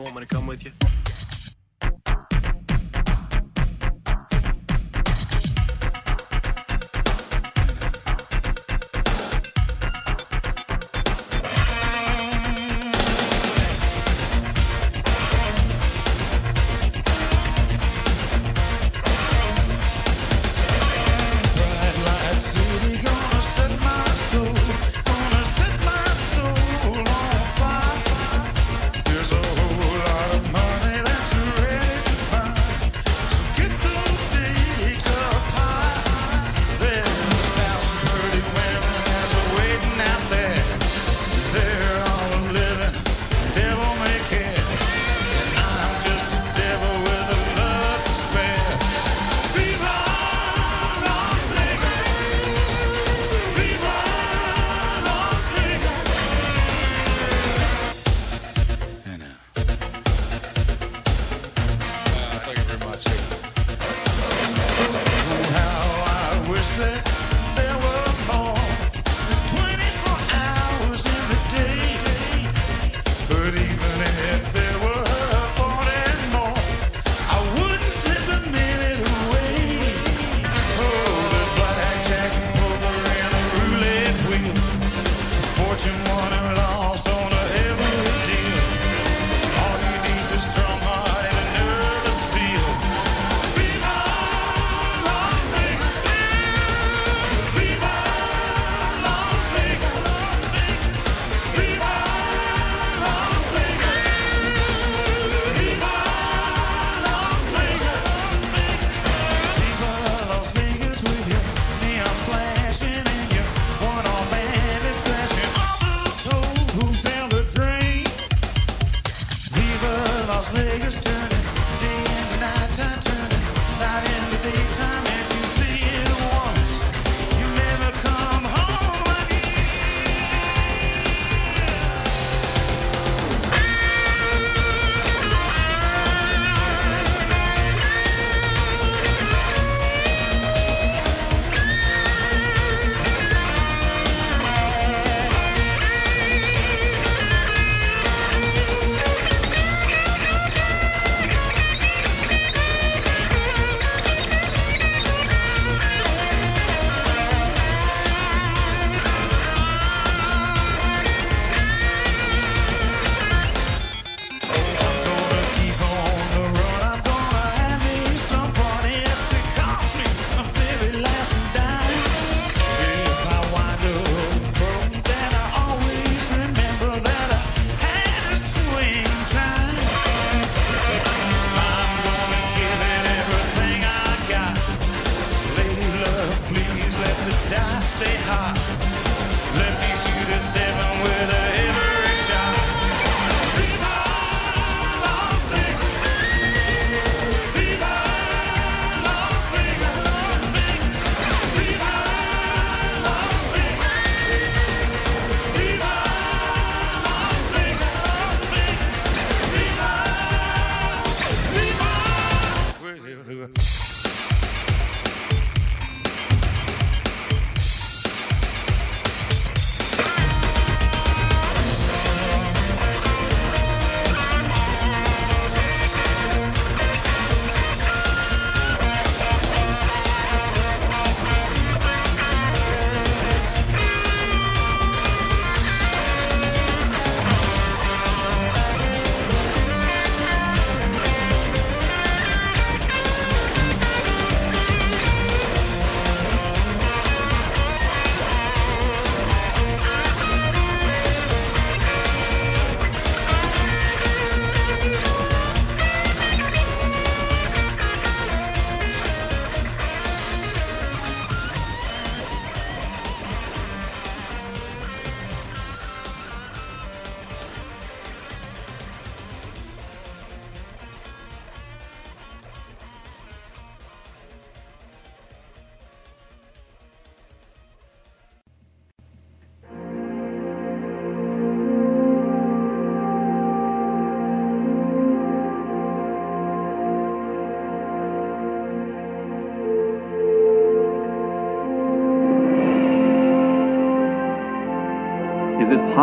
want me to come with you?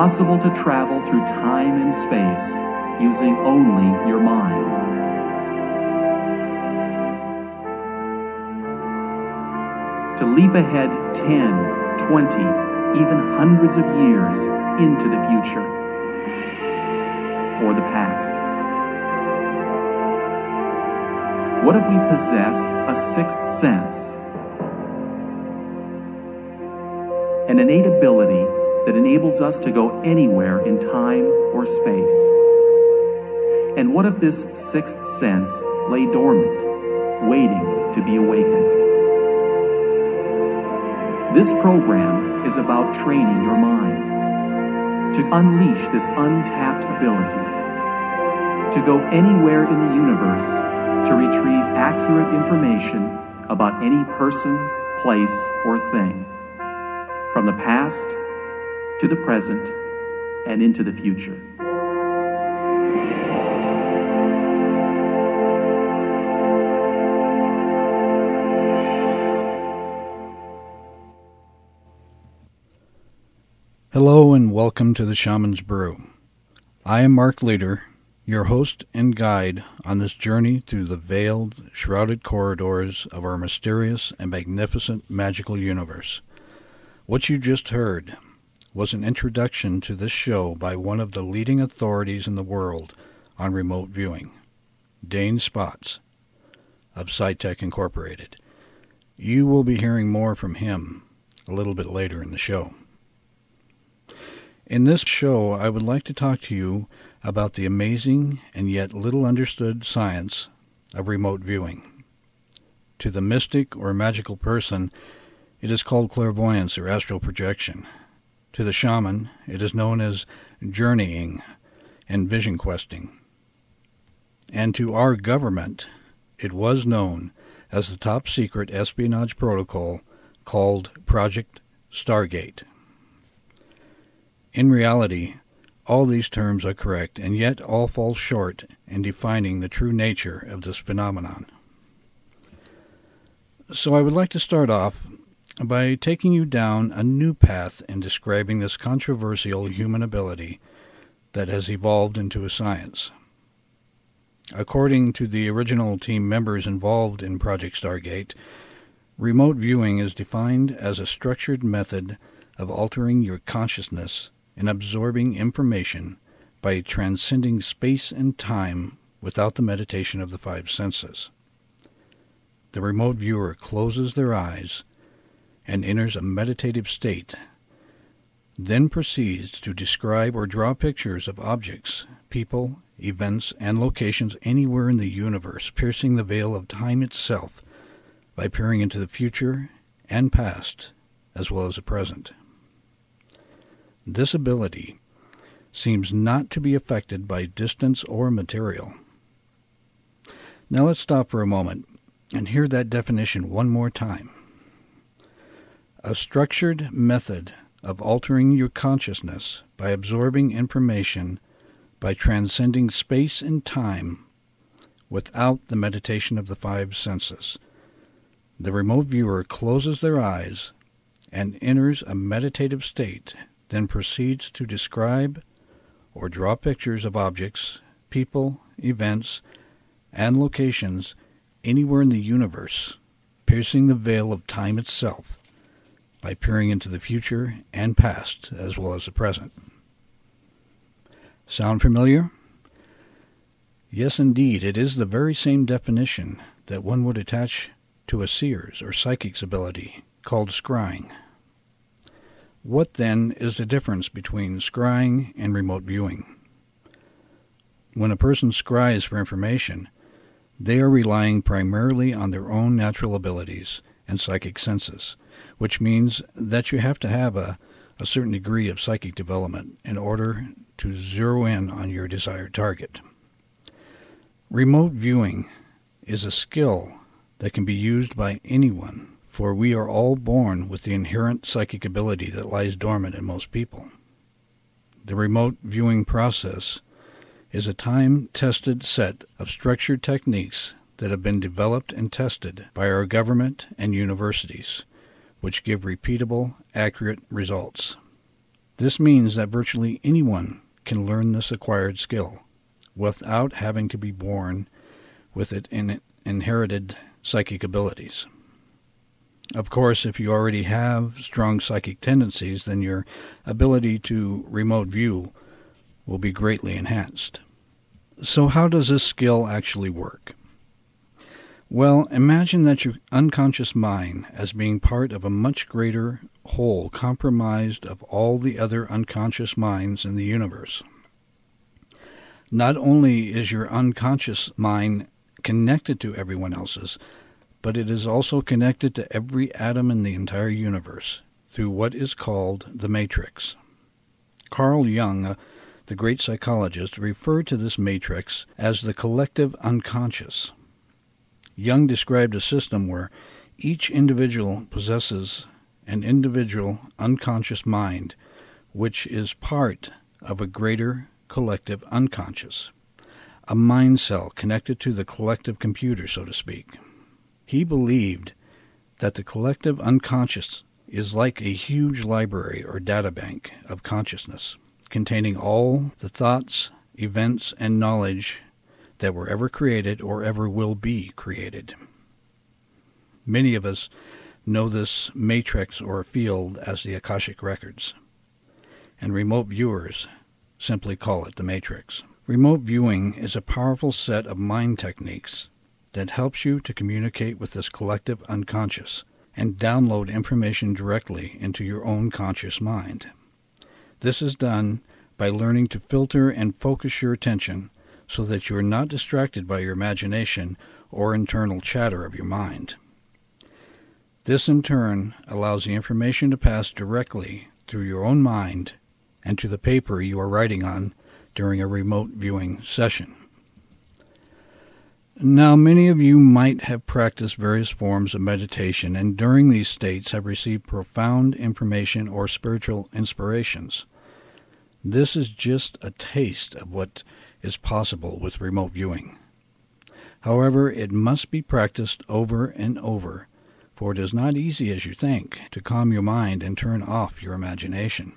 Possible to travel through time and space using only your mind. To leap ahead 10, 20, even hundreds of years into the future or the past. What if we possess a sixth sense? An innate ability that enables us to go anywhere in time or space. And what if this sixth sense lay dormant, waiting to be awakened? This program is about training your mind to unleash this untapped ability, to go anywhere in the universe to retrieve accurate information about any person, place, or thing, from the past to the present and into the future. Hello and welcome to the Shaman's Brew. I am Mark Leader, your host and guide on this journey through the veiled, shrouded corridors of our mysterious and magnificent magical universe. What you just heard was an introduction to this show by one of the leading authorities in the world on remote viewing, Dane Spotts of SciTech Incorporated. You will be hearing more from him a little bit later in the show. In this show, I would like to talk to you about the amazing and yet little understood science of remote viewing. To the mystic or magical person, it is called clairvoyance or astral projection. To the shaman, it is known as journeying and vision questing. And to our government, it was known as the top secret espionage protocol called Project Stargate. In reality, all these terms are correct, and yet all fall short in defining the true nature of this phenomenon. So I would like to start off by taking you down a new path in describing this controversial human ability that has evolved into a science. According to the original team members involved in Project Stargate, remote viewing is defined as a structured method of altering your consciousness and absorbing information by transcending space and time without the meditation of the five senses. The remote viewer closes their eyes and enters a meditative state, then proceeds to describe or draw pictures of objects, people, events, and locations anywhere in the universe, piercing the veil of time itself by peering into the future and past as well as the present. This ability seems not to be affected by distance or material. Now let's stop for a moment and hear that definition one more time. A structured method of altering your consciousness by absorbing information by transcending space and time without the meditation of the five senses. The remote viewer closes their eyes and enters a meditative state then proceeds to describe or draw pictures of objects, people, events, and locations anywhere in the universe, piercing the veil of time itself by peering into the future and past as well as the present. Sound familiar? Yes, indeed, it is the very same definition that one would attach to a seer's or psychic's ability, called scrying. What then is the difference between scrying and remote viewing? When a person scries for information, they are relying primarily on their own natural abilities and psychic senses, which means that you have to have a, a certain degree of psychic development in order to zero in on your desired target. Remote viewing is a skill that can be used by anyone for we are all born with the inherent psychic ability that lies dormant in most people. The remote viewing process is a time tested set of structured techniques that have been developed and tested by our government and universities, which give repeatable, accurate results. This means that virtually anyone can learn this acquired skill without having to be born with it in inherited psychic abilities. Of course, if you already have strong psychic tendencies, then your ability to remote view will be greatly enhanced. So, how does this skill actually work? Well, imagine that your unconscious mind as being part of a much greater whole comprised of all the other unconscious minds in the universe. Not only is your unconscious mind connected to everyone else's, but it is also connected to every atom in the entire universe through what is called the matrix. Carl Jung, the great psychologist, referred to this matrix as the collective unconscious. Jung described a system where each individual possesses an individual unconscious mind, which is part of a greater collective unconscious, a mind cell connected to the collective computer, so to speak. He believed that the collective unconscious is like a huge library or databank of consciousness, containing all the thoughts, events, and knowledge that were ever created or ever will be created. Many of us know this matrix or field as the Akashic Records, and remote viewers simply call it the matrix. Remote viewing is a powerful set of mind techniques that helps you to communicate with this collective unconscious and download information directly into your own conscious mind. This is done by learning to filter and focus your attention so that you are not distracted by your imagination or internal chatter of your mind. This, in turn, allows the information to pass directly through your own mind and to the paper you are writing on during a remote viewing session. Now, many of you might have practiced various forms of meditation and during these states have received profound information or spiritual inspirations. This is just a taste of what is possible with remote viewing. However, it must be practiced over and over, for it is not easy as you think to calm your mind and turn off your imagination.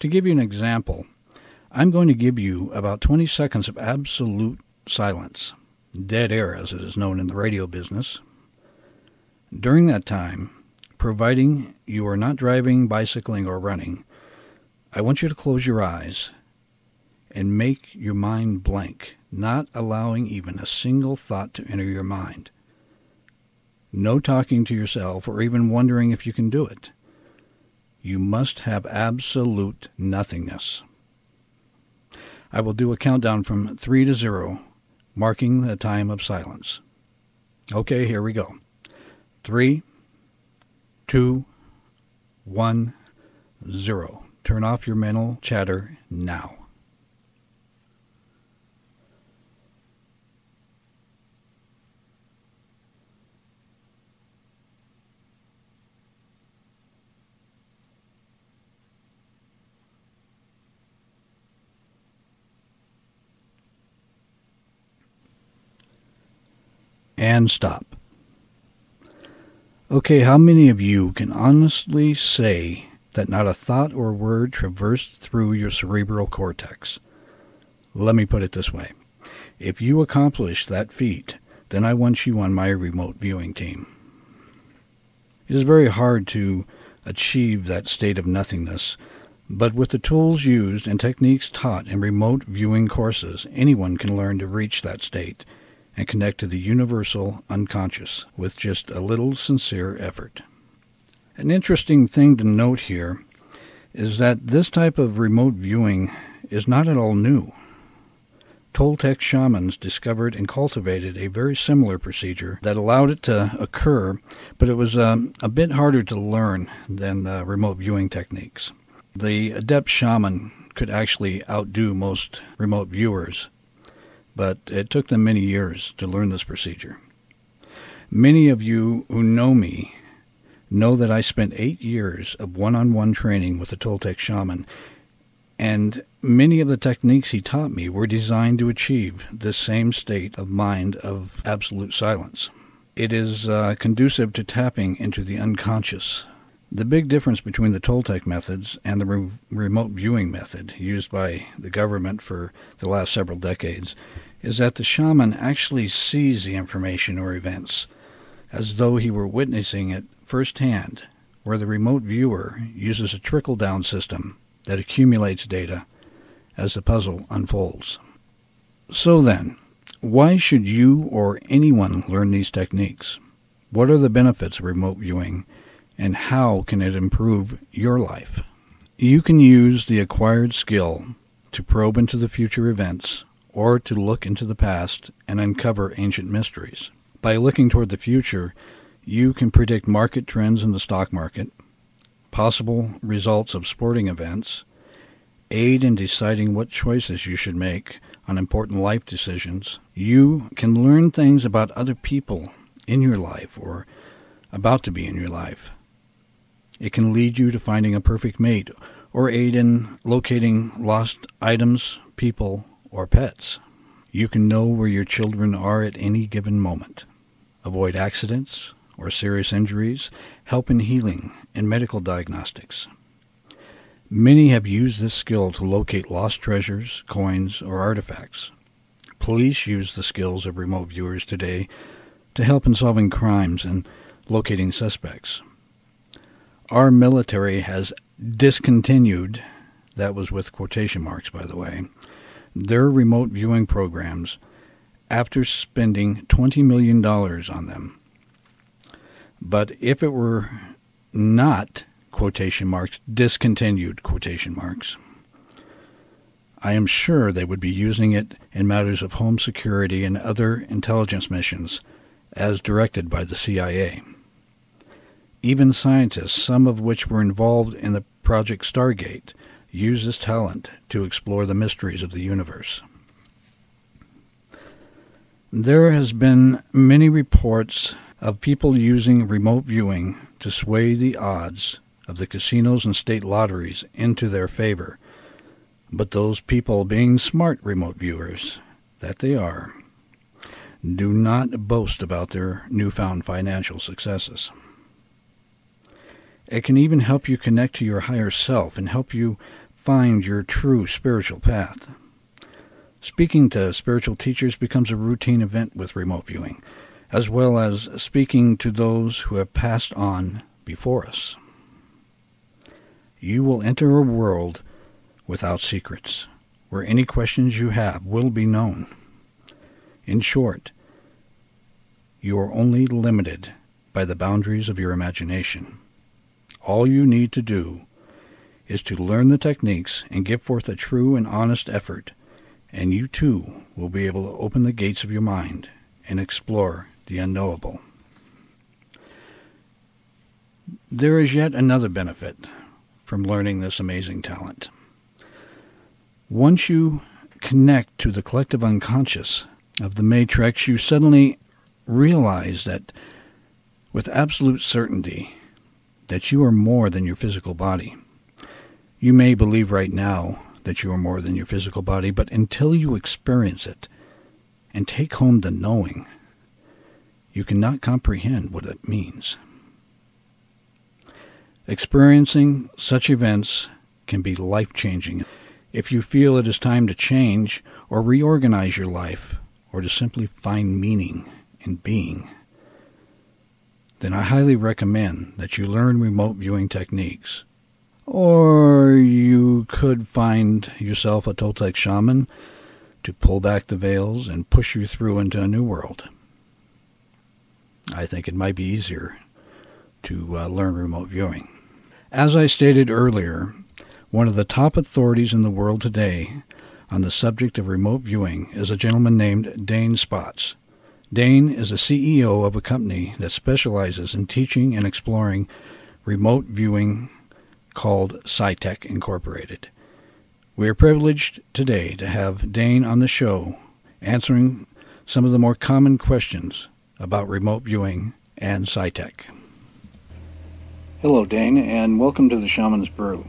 To give you an example, I'm going to give you about 20 seconds of absolute silence dead air as it is known in the radio business. During that time, providing you are not driving, bicycling, or running, I want you to close your eyes and make your mind blank, not allowing even a single thought to enter your mind. No talking to yourself or even wondering if you can do it. You must have absolute nothingness. I will do a countdown from 3 to 0 marking the time of silence. Okay, here we go. Three, two, one, zero. Turn off your mental chatter now. And stop. Okay, how many of you can honestly say that not a thought or word traversed through your cerebral cortex? Let me put it this way. If you accomplish that feat, then I want you on my remote viewing team. It is very hard to achieve that state of nothingness, but with the tools used and techniques taught in remote viewing courses, anyone can learn to reach that state and connect to the universal unconscious with just a little sincere effort. An interesting thing to note here is that this type of remote viewing is not at all new. Toltec shamans discovered and cultivated a very similar procedure that allowed it to occur, but it was um, a bit harder to learn than the remote viewing techniques. The adept shaman could actually outdo most remote viewers but it took them many years to learn this procedure. Many of you who know me know that I spent eight years of one on one training with a Toltec shaman, and many of the techniques he taught me were designed to achieve this same state of mind of absolute silence. It is uh, conducive to tapping into the unconscious The big difference between the Toltec methods and the re- remote viewing method used by the government for the last several decades is that the shaman actually sees the information or events as though he were witnessing it firsthand, where the remote viewer uses a trickle down system that accumulates data as the puzzle unfolds. So then, why should you or anyone learn these techniques? What are the benefits of remote viewing, and how can it improve your life? You can use the acquired skill to probe into the future events or to look into the past and uncover ancient mysteries. By looking toward the future, you can predict market trends in the stock market, possible results of sporting events, aid in deciding what choices you should make on important life decisions. You can learn things about other people in your life or about to be in your life. It can lead you to finding a perfect mate or aid in locating lost items, people, or pets. You can know where your children are at any given moment. Avoid accidents or serious injuries, help in healing and medical diagnostics. Many have used this skill to locate lost treasures, coins, or artifacts. Police use the skills of remote viewers today to help in solving crimes and locating suspects. Our military has discontinued, that was with quotation marks, by the way, their remote viewing programs after spending $20 million on them. But if it were not, quotation marks, discontinued, quotation marks, I am sure they would be using it in matters of home security and other intelligence missions as directed by the CIA. Even scientists, some of which were involved in the Project Stargate, use this talent to explore the mysteries of the universe. There has been many reports of people using remote viewing to sway the odds of the casinos and state lotteries into their favor. But those people, being smart remote viewers that they are, do not boast about their newfound financial successes. It can even help you connect to your higher self and help you find your true spiritual path. Speaking to spiritual teachers becomes a routine event with remote viewing, as well as speaking to those who have passed on before us. You will enter a world without secrets, where any questions you have will be known. In short, you are only limited by the boundaries of your imagination. All you need to do is to learn the techniques and give forth a true and honest effort, and you too will be able to open the gates of your mind and explore the unknowable. There is yet another benefit from learning this amazing talent. Once you connect to the collective unconscious of the matrix, you suddenly realize that with absolute certainty that you are more than your physical body. You may believe right now that you are more than your physical body, but until you experience it and take home the knowing, you cannot comprehend what it means. Experiencing such events can be life changing. If you feel it is time to change or reorganize your life, or to simply find meaning in being, then I highly recommend that you learn remote viewing techniques or you could find yourself a Toltec shaman to pull back the veils and push you through into a new world. I think it might be easier to uh, learn remote viewing. As I stated earlier, one of the top authorities in the world today on the subject of remote viewing is a gentleman named Dane Spotts. Dane is the CEO of a company that specializes in teaching and exploring remote viewing called SciTech Incorporated. We are privileged today to have Dane on the show answering some of the more common questions about remote viewing and SciTech. Hello, Dane, and welcome to the Shaman's Brew.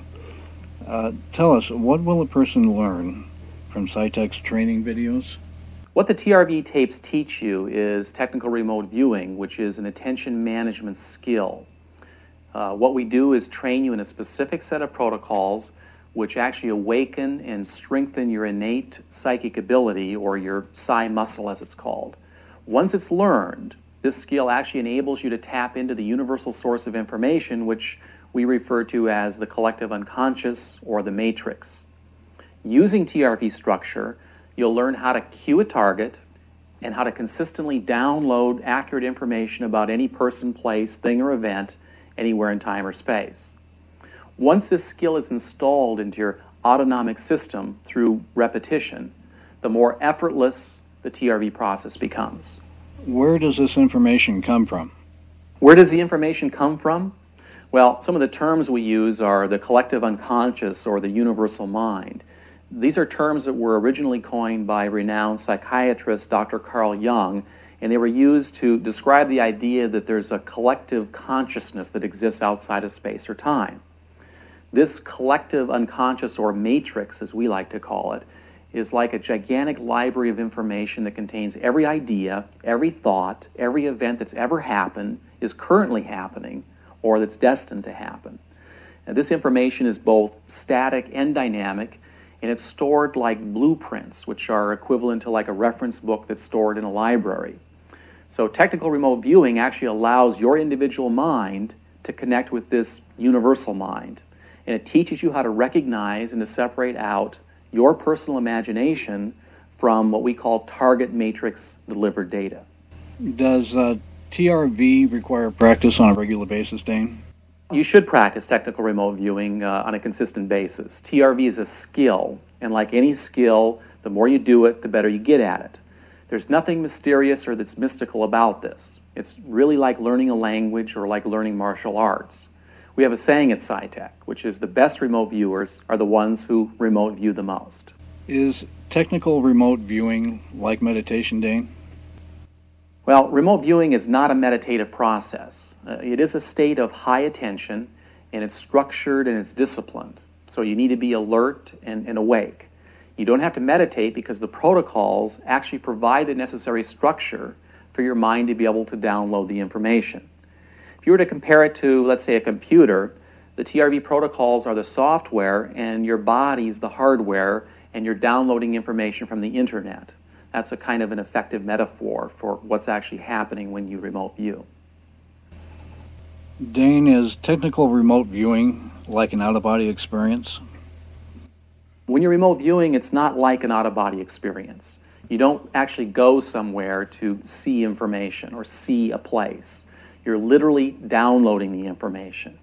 Uh, tell us, what will a person learn from SciTech's training videos? What the TRV tapes teach you is technical remote viewing, which is an attention management skill. Uh, what we do is train you in a specific set of protocols which actually awaken and strengthen your innate psychic ability, or your psi muscle as it's called. Once it's learned, this skill actually enables you to tap into the universal source of information, which we refer to as the collective unconscious or the matrix. Using TRV structure, you'll learn how to cue a target and how to consistently download accurate information about any person, place, thing, or event anywhere in time or space. Once this skill is installed into your autonomic system through repetition, the more effortless the TRV process becomes. Where does this information come from? Where does the information come from? Well, some of the terms we use are the collective unconscious or the universal mind. These are terms that were originally coined by renowned psychiatrist Dr. Carl Jung, and they were used to describe the idea that there's a collective consciousness that exists outside of space or time. This collective unconscious, or matrix as we like to call it, is like a gigantic library of information that contains every idea, every thought, every event that's ever happened, is currently happening, or that's destined to happen. And this information is both static and dynamic, and it's stored like blueprints, which are equivalent to like a reference book that's stored in a library. So, technical remote viewing actually allows your individual mind to connect with this universal mind and it teaches you how to recognize and to separate out your personal imagination from what we call target matrix delivered data. Does uh, TRV require practice on a regular basis, Dane? You should practice technical remote viewing uh, on a consistent basis. TRV is a skill, and like any skill, the more you do it, the better you get at it. There's nothing mysterious or that's mystical about this. It's really like learning a language or like learning martial arts. We have a saying at SciTech, which is the best remote viewers are the ones who remote view the most. Is technical remote viewing like meditation, Dane? Well, remote viewing is not a meditative process. Uh, it is a state of high attention, and it's structured and it's disciplined. So you need to be alert and, and awake. You don't have to meditate because the protocols actually provide the necessary structure for your mind to be able to download the information. If you were to compare it to, let's say, a computer, the TRV protocols are the software and your body's the hardware, and you're downloading information from the internet. That's a kind of an effective metaphor for what's actually happening when you remote view. Dane, is technical remote viewing like an out of body experience? When you're remote viewing, it's not like an out of body experience. You don't actually go somewhere to see information or see a place. You're literally downloading the information.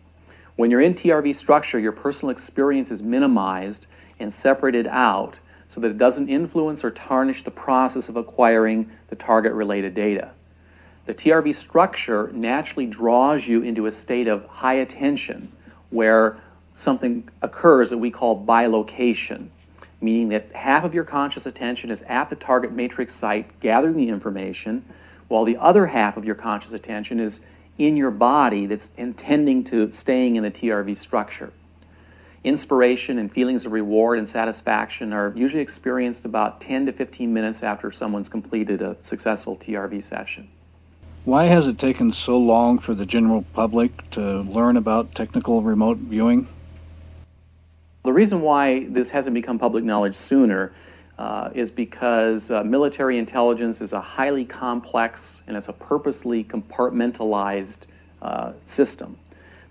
When you're in TRV structure, your personal experience is minimized and separated out so that it doesn't influence or tarnish the process of acquiring the target related data. The TRV structure naturally draws you into a state of high attention where something occurs that we call bilocation, meaning that half of your conscious attention is at the target matrix site gathering the information, while the other half of your conscious attention is in your body that's intending to staying in the TRV structure. Inspiration and feelings of reward and satisfaction are usually experienced about 10 to 15 minutes after someone's completed a successful TRV session. Why has it taken so long for the general public to learn about technical remote viewing? The reason why this hasn't become public knowledge sooner uh, is because uh, military intelligence is a highly complex and it's a purposely compartmentalized uh, system.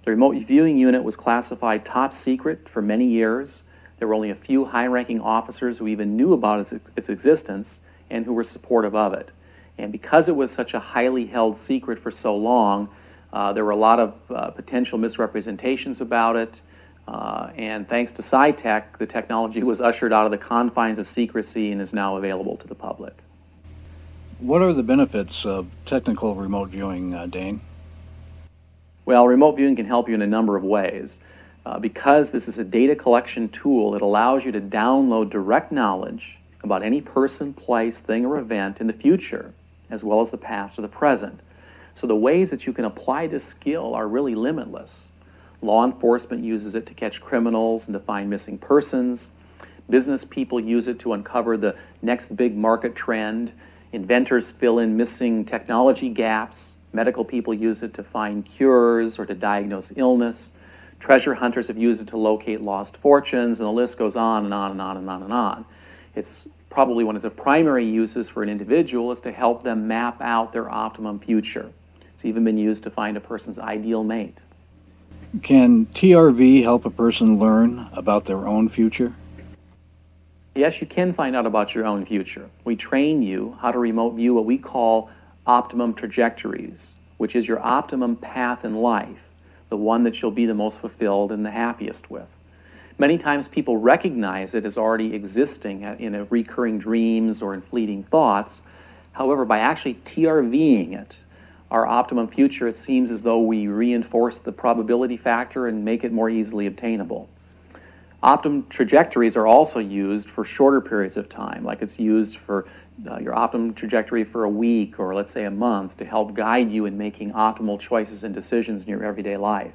The remote viewing unit was classified top secret for many years. There were only a few high ranking officers who even knew about its, its existence and who were supportive of it. And because it was such a highly held secret for so long, uh, there were a lot of uh, potential misrepresentations about it. Uh, and thanks to SciTech, the technology was ushered out of the confines of secrecy and is now available to the public. What are the benefits of technical remote viewing, uh, Dane? Well, remote viewing can help you in a number of ways. Uh, because this is a data collection tool, it allows you to download direct knowledge about any person, place, thing, or event in the future, as well as the past or the present. So the ways that you can apply this skill are really limitless. Law enforcement uses it to catch criminals and to find missing persons. Business people use it to uncover the next big market trend. Inventors fill in missing technology gaps. Medical people use it to find cures or to diagnose illness. Treasure hunters have used it to locate lost fortunes, and the list goes on and on and on and on and on. It's probably one of the primary uses for an individual is to help them map out their optimum future. It's even been used to find a person's ideal mate. Can TRV help a person learn about their own future? Yes, you can find out about your own future. We train you how to remote view what we call optimum trajectories, which is your optimum path in life, the one that you'll be the most fulfilled and the happiest with. Many times people recognize it as already existing in recurring dreams or in fleeting thoughts. However, by actually TRVing it, our optimum future, it seems as though we reinforce the probability factor and make it more easily obtainable. Optimum trajectories are also used for shorter periods of time, like it's used for uh, your optimum trajectory for a week or let's say a month to help guide you in making optimal choices and decisions in your everyday life.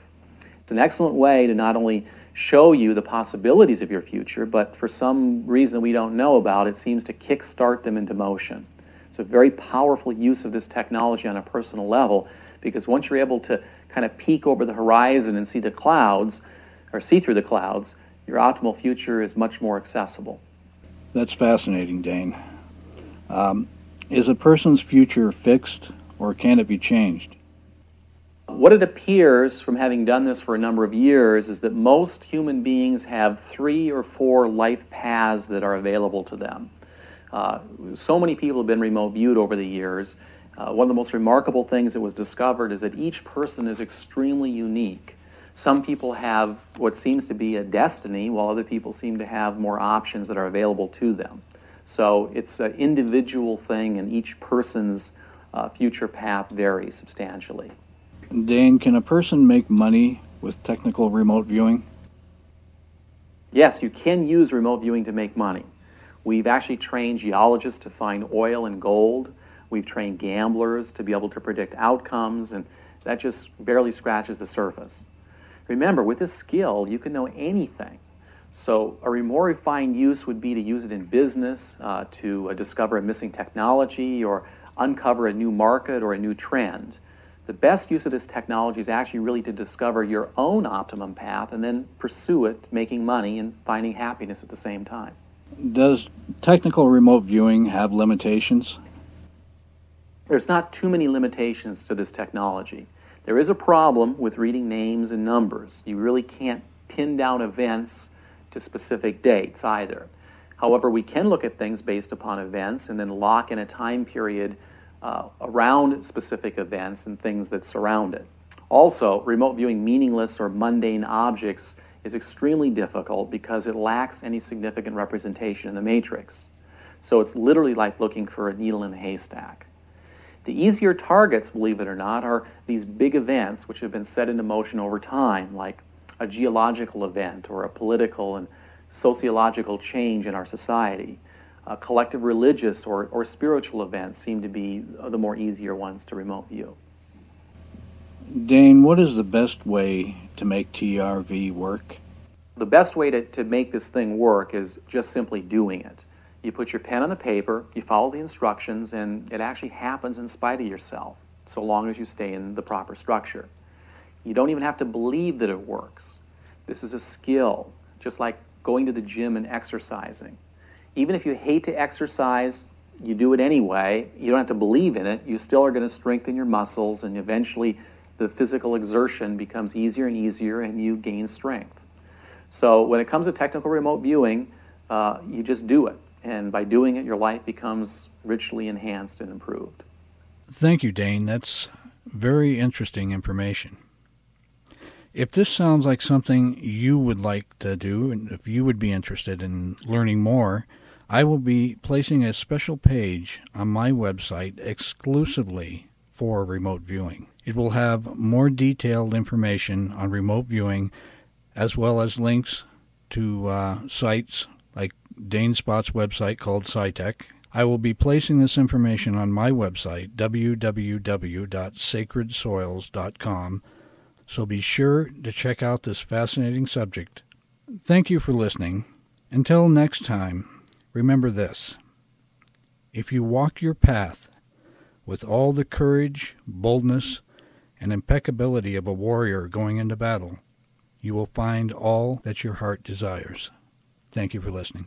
It's an excellent way to not only show you the possibilities of your future, but for some reason we don't know about, it seems to kickstart them into motion. It's a very powerful use of this technology on a personal level because once you're able to kind of peek over the horizon and see the clouds or see through the clouds, your optimal future is much more accessible. That's fascinating, Dane. Um, is a person's future fixed or can it be changed? What it appears from having done this for a number of years is that most human beings have three or four life paths that are available to them. Uh, so many people have been remote viewed over the years. Uh, one of the most remarkable things that was discovered is that each person is extremely unique. Some people have what seems to be a destiny, while other people seem to have more options that are available to them. So it's an individual thing, and each person's uh, future path varies substantially. Dane, can a person make money with technical remote viewing? Yes, you can use remote viewing to make money. We've actually trained geologists to find oil and gold. We've trained gamblers to be able to predict outcomes, and that just barely scratches the surface. Remember, with this skill, you can know anything. So, a more refined use would be to use it in business, uh, to uh, discover a missing technology, or uncover a new market or a new trend. The best use of this technology is actually really to discover your own optimum path and then pursue it, making money and finding happiness at the same time. Does technical remote viewing have limitations? There's not too many limitations to this technology. There is a problem with reading names and numbers. You really can't pin down events to specific dates either. However, we can look at things based upon events and then lock in a time period uh, around specific events and things that surround it. Also, remote viewing meaningless or mundane objects is extremely difficult because it lacks any significant representation in the matrix. So it's literally like looking for a needle in a haystack. The easier targets, believe it or not, are these big events which have been set into motion over time, like a geological event or a political and sociological change in our society. Uh, collective religious or, or spiritual events seem to be the more easier ones to remote view. Dane, what is the best way to make TRV work? The best way to, to make this thing work is just simply doing it. You put your pen on the paper, you follow the instructions, and it actually happens in spite of yourself, so long as you stay in the proper structure. You don't even have to believe that it works. This is a skill, just like going to the gym and exercising. Even if you hate to exercise, you do it anyway. You don't have to believe in it. You still are going to strengthen your muscles and eventually the physical exertion becomes easier and easier and you gain strength. So when it comes to technical remote viewing, uh, you just do it. And by doing it, your life becomes richly enhanced and improved. Thank you, Dane. That's very interesting information. If this sounds like something you would like to do, and if you would be interested in learning more, I will be placing a special page on my website exclusively for remote viewing. It will have more detailed information on remote viewing as well as links to uh, sites like Dane Spotts' website called SciTech. I will be placing this information on my website, www.sacredsoils.com, so be sure to check out this fascinating subject. Thank you for listening. Until next time, Remember this if you walk your path with all the courage, boldness, and impeccability of a warrior going into battle, you will find all that your heart desires. Thank you for listening.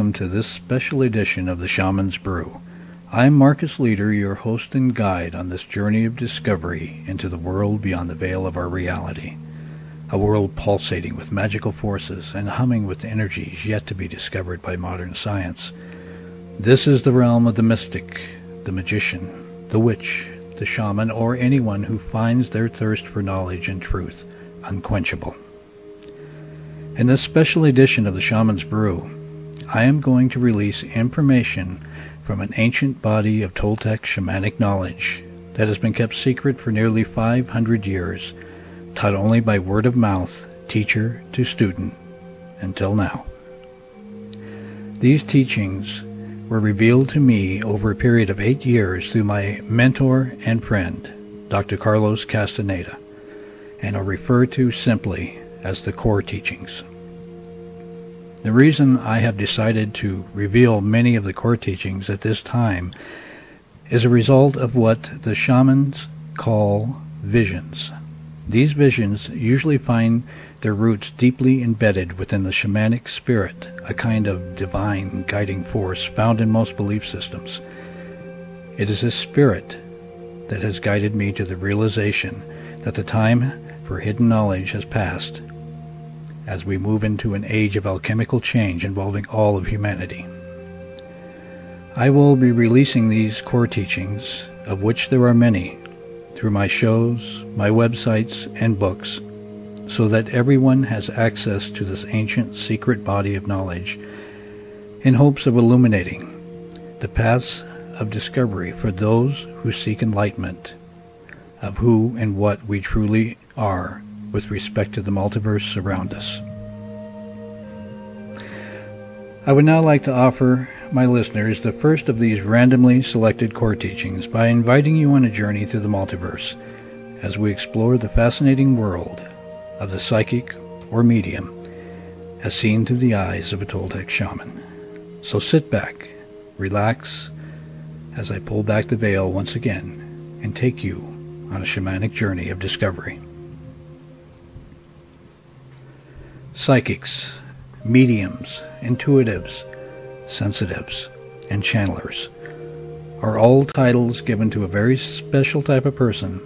welcome to this special edition of The Shaman's Brew. I'm Marcus Leader, your host and guide on this journey of discovery into the world beyond the veil of our reality. A world pulsating with magical forces and humming with energies yet to be discovered by modern science. This is the realm of the mystic, the magician, the witch, the shaman, or anyone who finds their thirst for knowledge and truth unquenchable. In this special edition of The Shaman's Brew, I am going to release information from an ancient body of Toltec shamanic knowledge that has been kept secret for nearly 500 years, taught only by word of mouth, teacher to student, until now. These teachings were revealed to me over a period of eight years through my mentor and friend, Dr. Carlos Castaneda, and are referred to simply as the core teachings. The reason I have decided to reveal many of the core teachings at this time is a result of what the shamans call visions. These visions usually find their roots deeply embedded within the shamanic spirit, a kind of divine guiding force found in most belief systems. It is this spirit that has guided me to the realization that the time for hidden knowledge has passed as we move into an age of alchemical change involving all of humanity. I will be releasing these core teachings, of which there are many, through my shows, my websites, and books, so that everyone has access to this ancient secret body of knowledge in hopes of illuminating the paths of discovery for those who seek enlightenment of who and what we truly are with respect to the multiverse around us. I would now like to offer my listeners the first of these randomly selected core teachings by inviting you on a journey through the multiverse as we explore the fascinating world of the psychic or medium as seen through the eyes of a Toltec shaman. So sit back, relax, as I pull back the veil once again and take you on a shamanic journey of discovery. Psychics, mediums, intuitives, sensitives, and channelers are all titles given to a very special type of person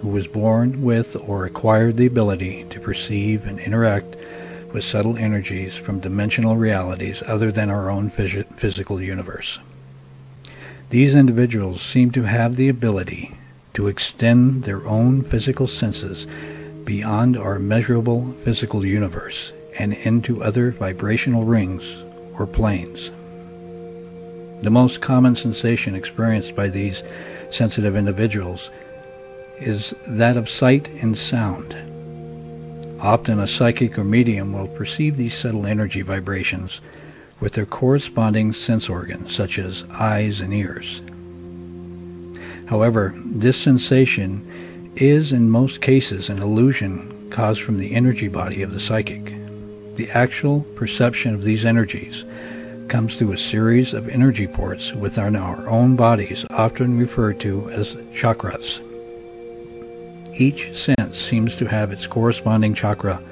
who was born with or acquired the ability to perceive and interact with subtle energies from dimensional realities other than our own phys- physical universe. These individuals seem to have the ability to extend their own physical senses beyond our measurable physical universe and into other vibrational rings or planes. The most common sensation experienced by these sensitive individuals is that of sight and sound. Often a psychic or medium will perceive these subtle energy vibrations with their corresponding sense organs, such as eyes and ears. However, this sensation is in most cases an illusion caused from the energy body of the psychic. The actual perception of these energies comes through a series of energy ports within our own bodies, often referred to as chakras. Each sense seems to have its corresponding chakra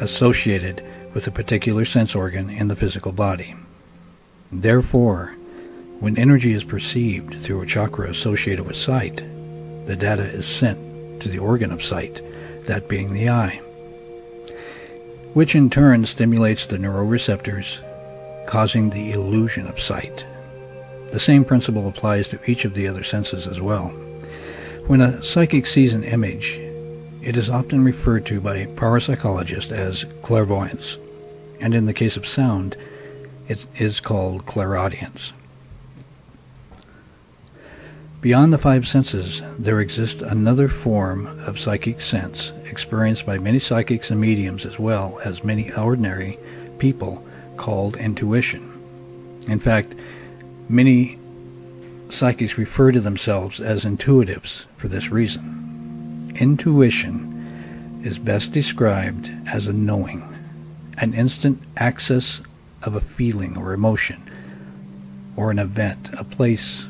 associated with a particular sense organ in the physical body. Therefore, when energy is perceived through a chakra associated with sight, the data is sent to the organ of sight, that being the eye which in turn stimulates the neuroreceptors, causing the illusion of sight. The same principle applies to each of the other senses as well. When a psychic sees an image, it is often referred to by parapsychologists as clairvoyance, and in the case of sound, it is called clairaudience. Beyond the five senses, there exists another form of psychic sense experienced by many psychics and mediums as well as many ordinary people called intuition. In fact, many psychics refer to themselves as intuitives for this reason. Intuition is best described as a knowing, an instant access of a feeling or emotion, or an event, a place,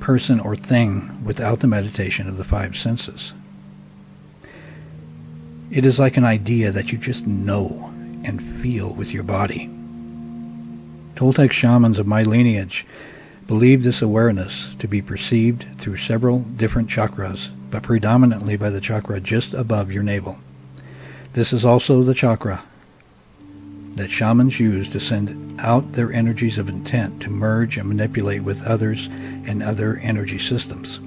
person, or thing without the meditation of the five senses. It is like an idea that you just know and feel with your body. Toltec shamans of my lineage believe this awareness to be perceived through several different chakras, but predominantly by the chakra just above your navel. This is also the chakra that shamans use to send out their energies of intent to merge and manipulate with others and other energy systems.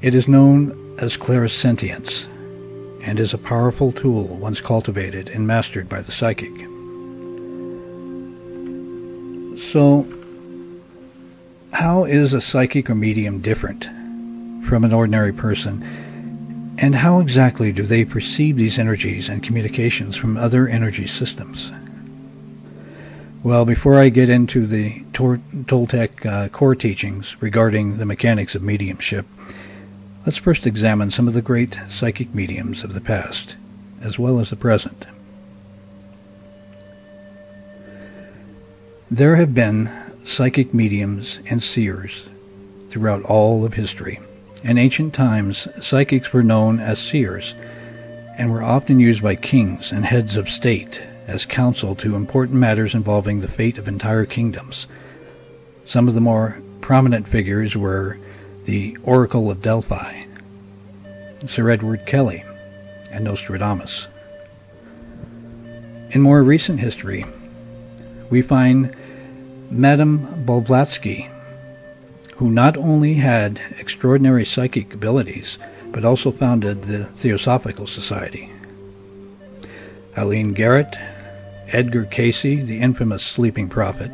It is known as clairsentience and is a powerful tool once cultivated and mastered by the psychic. So, how is a psychic or medium different from an ordinary person? And how exactly do they perceive these energies and communications from other energy systems? Well, before I get into the Toltec uh, core teachings regarding the mechanics of mediumship, let's first examine some of the great psychic mediums of the past, as well as the present. There have been psychic mediums and seers throughout all of history. In ancient times, psychics were known as seers and were often used by kings and heads of state as counsel to important matters involving the fate of entire kingdoms. Some of the more prominent figures were the Oracle of Delphi, Sir Edward Kelly, and Nostradamus. In more recent history, we find Madame Blavatsky, who not only had extraordinary psychic abilities, but also founded the Theosophical Society. Eileen Garrett Edgar Cayce, the infamous sleeping prophet,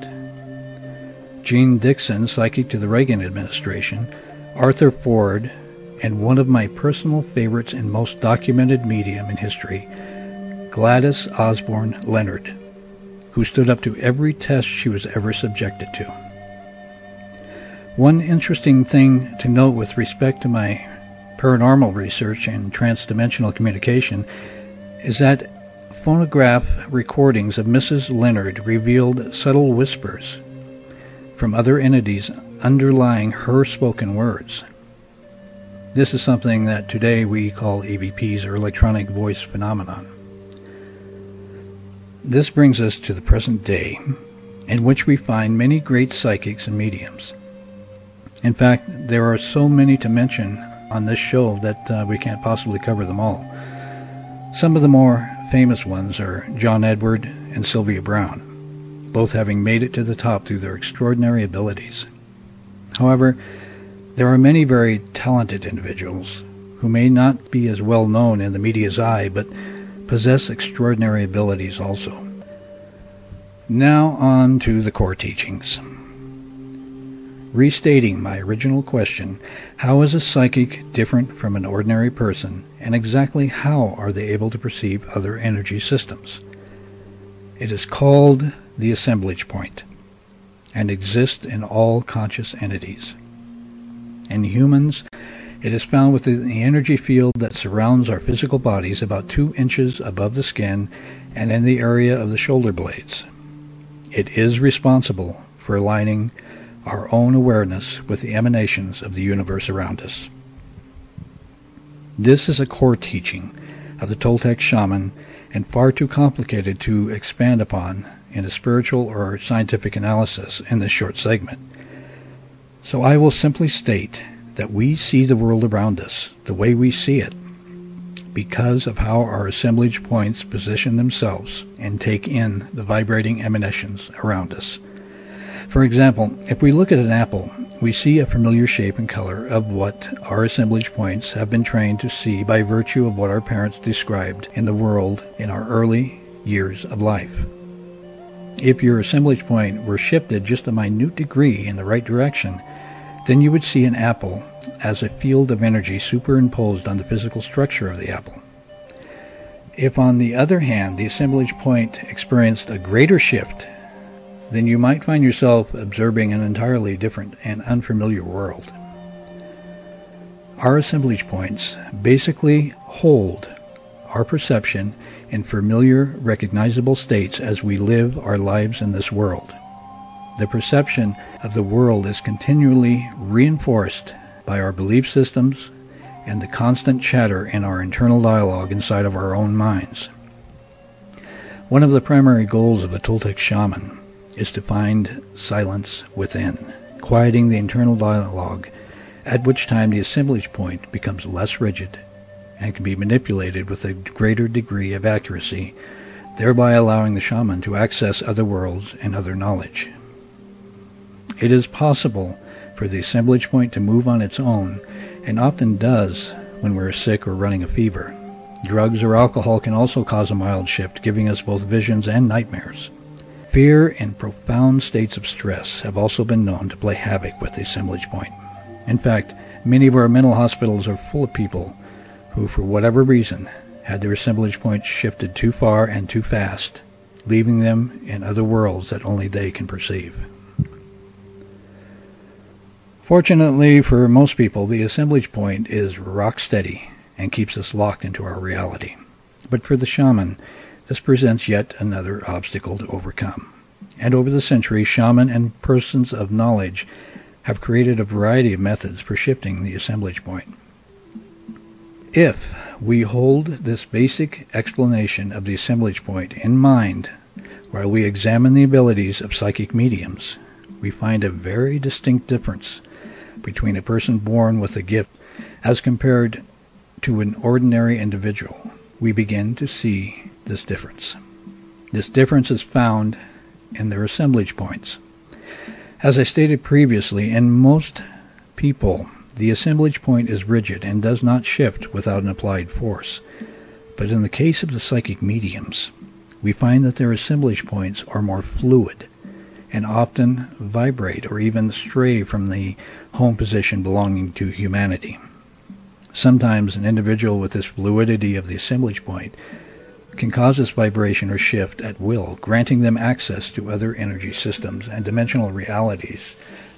Jeane Dixon, psychic to the Reagan administration, Arthur Ford, and one of my personal favorites and most documented medium in history, Gladys Osborne Leonard, who stood up to every test she was ever subjected to. One interesting thing to note with respect to my paranormal research and transdimensional communication is that phonograph recordings of Mrs. Leonard revealed subtle whispers from other entities underlying her spoken words. This is something that today we call EVPs or electronic voice phenomenon. This brings us to the present day, in which we find many great psychics and mediums. In fact, there are so many to mention on this show that uh, we can't possibly cover them all. Some of the more famous ones are John Edward and Sylvia Browne, both having made it to the top through their extraordinary abilities. However, there are many very talented individuals who may not be as well known in the media's eye, but possess extraordinary abilities also. Now on to the core teachings. Restating my original question, how is a psychic different from an ordinary person, and exactly how are they able to perceive other energy systems? It is called the assemblage point, and exists in all conscious entities. In humans, it is found within the energy field that surrounds our physical bodies about two inches above the skin and in the area of the shoulder blades. It is responsible for aligning our own awareness with the emanations of the universe around us. This is a core teaching of the Toltec shaman and far too complicated to expand upon in a spiritual or scientific analysis in this short segment. So I will simply state that we see the world around us the way we see it because of how our assemblage points position themselves and take in the vibrating emanations around us. For example, if we look at an apple, we see a familiar shape and color of what our assemblage points have been trained to see by virtue of what our parents described in the world in our early years of life. If your assemblage point were shifted just a minute degree in the right direction, then you would see an apple as a field of energy superimposed on the physical structure of the apple. If, on the other hand, the assemblage point experienced a greater shift then you might find yourself observing an entirely different and unfamiliar world. Our assemblage points basically hold our perception in familiar, recognizable states as we live our lives in this world. The perception of the world is continually reinforced by our belief systems and the constant chatter in our internal dialogue inside of our own minds. One of the primary goals of a Toltec shaman is to find silence within, quieting the internal dialogue, at which time the assemblage point becomes less rigid and can be manipulated with a greater degree of accuracy, thereby allowing the shaman to access other worlds and other knowledge. It is possible for the assemblage point to move on its own, and often does when we're sick or running a fever. Drugs or alcohol can also cause a mild shift, giving us both visions and nightmares. Fear and profound states of stress have also been known to play havoc with the assemblage point. In fact, many of our mental hospitals are full of people who, for whatever reason, had their assemblage point shifted too far and too fast, leaving them in other worlds that only they can perceive. Fortunately for most people, the assemblage point is rock steady and keeps us locked into our reality. But for the shaman, this presents yet another obstacle to overcome. And over the centuries, shaman and persons of knowledge have created a variety of methods for shifting the assemblage point. If we hold this basic explanation of the assemblage point in mind while we examine the abilities of psychic mediums, we find a very distinct difference between a person born with a gift as compared to an ordinary individual. We begin to see this difference. This difference is found in their assemblage points. As I stated previously, in most people, the assemblage point is rigid and does not shift without an applied force. But in the case of the psychic mediums, we find that their assemblage points are more fluid and often vibrate or even stray from the home position belonging to humanity. Sometimes an individual with this fluidity of the assemblage point can cause this vibration or shift at will, granting them access to other energy systems and dimensional realities,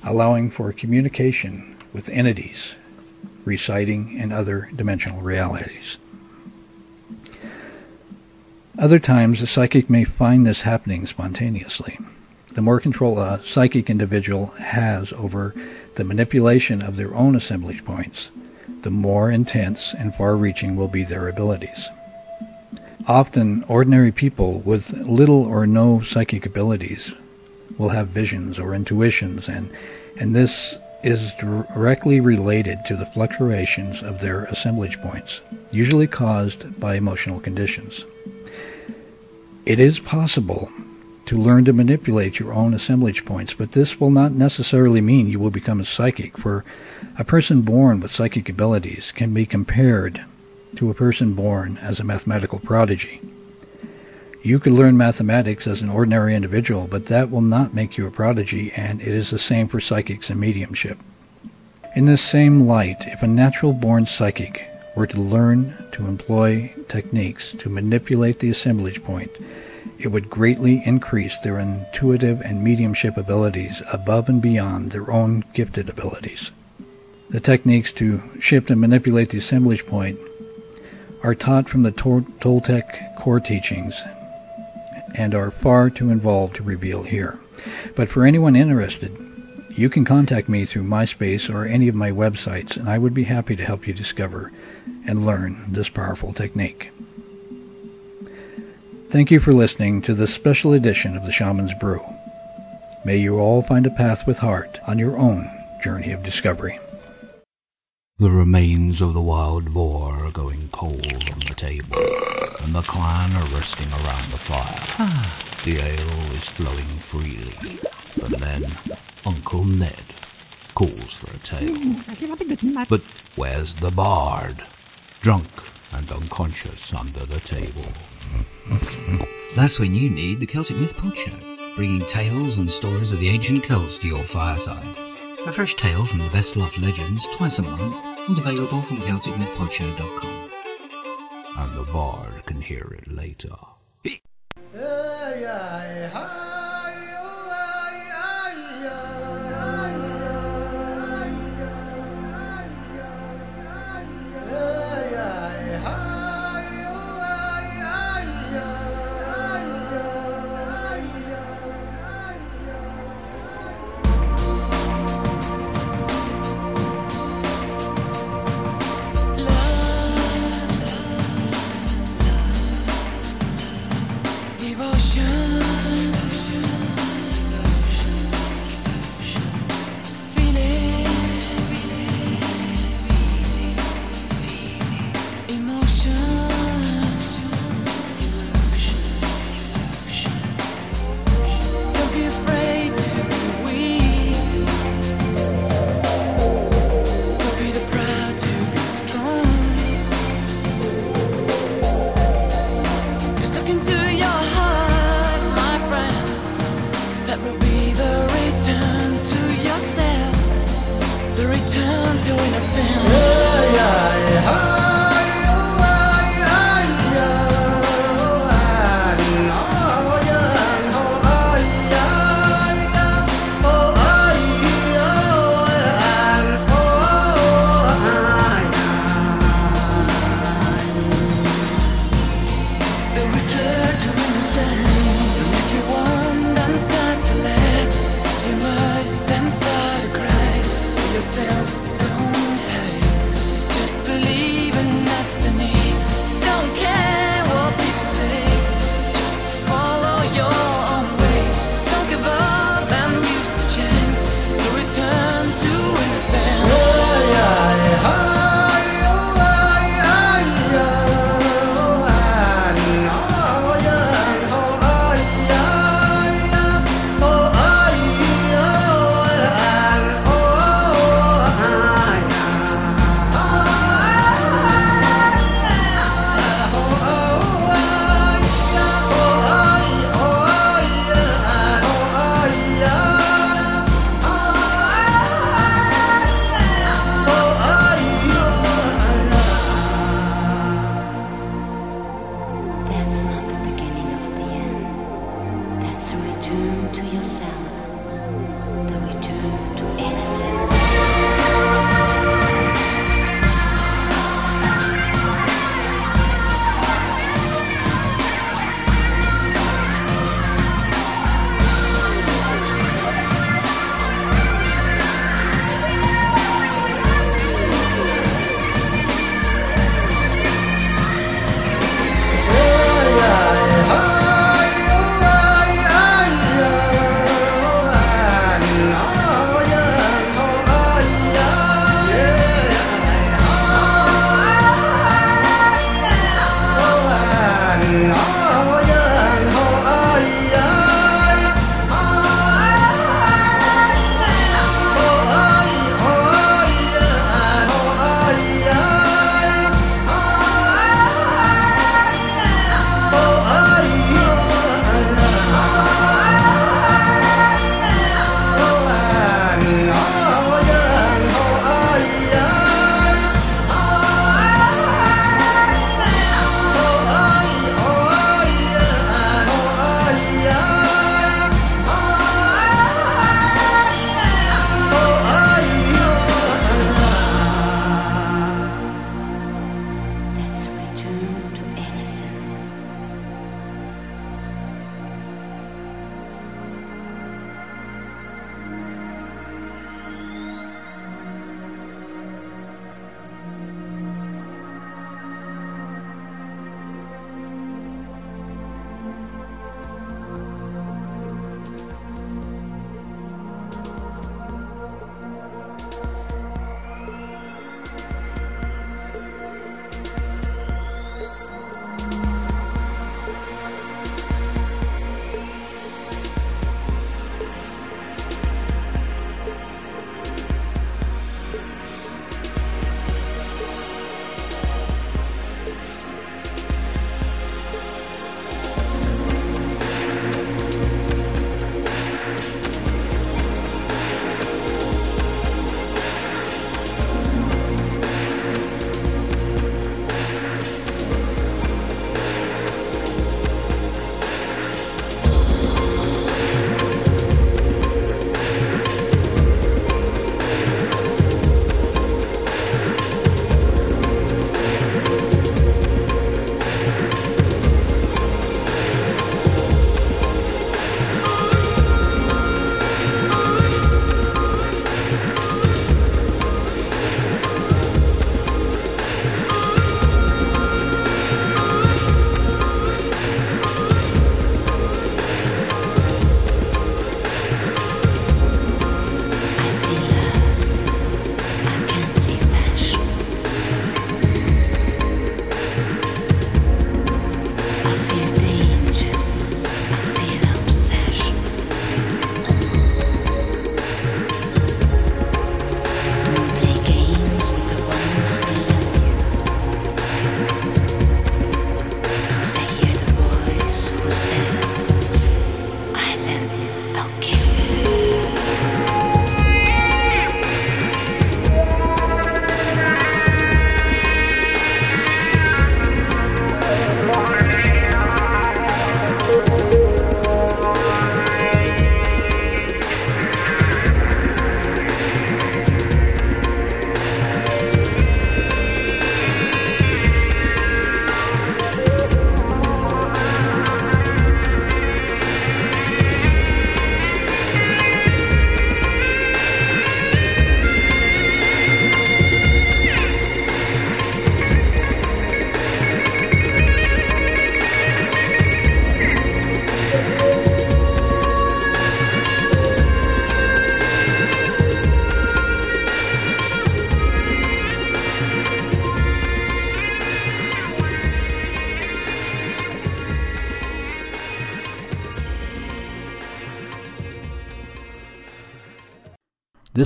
allowing for communication with entities residing in other dimensional realities. Other times, the psychic may find this happening spontaneously. The more control a psychic individual has over the manipulation of their own assemblage points, the more intense and far reaching will be their abilities. Often, ordinary people with little or no psychic abilities will have visions or intuitions, and, and this is directly related to the fluctuations of their assemblage points, usually caused by emotional conditions. It is possible to learn to manipulate your own assemblage points, but this will not necessarily mean you will become a psychic, for a person born with psychic abilities can be compared to a person born as a mathematical prodigy. You could learn mathematics as an ordinary individual, but that will not make you a prodigy, and it is the same for psychics and mediumship. In this same light, if a natural born psychic were to learn to employ techniques to manipulate the assemblage point, it would greatly increase their intuitive and mediumship abilities above and beyond their own gifted abilities. The techniques to shift and manipulate the assemblage point are taught from the Toltec core teachings and are far too involved to reveal here. But for anyone interested, you can contact me through MySpace or any of my websites, and I would be happy to help you discover and learn this powerful technique. Thank you for listening to this special edition of the Shaman's Brew. May you all find a path with heart on your own journey of discovery. The remains of the wild boar are going cold on the table, and the clan are resting around the fire. the ale is flowing freely, and then Uncle Ned calls for a tale. But where's the bard? Drunk and unconscious under the table. That's when you need the Celtic Myth Pod Show, bringing tales and stories of the ancient Celts to your fireside. A fresh tale from the best loved legends twice a month and available from CelticMythPodShow.com. And the bard can hear it later.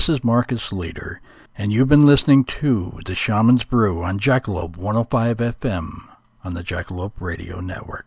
This is Marcus Leader, and you've been listening to The Shaman's Brew on Jackalope 105 FM on the Jackalope Radio Network.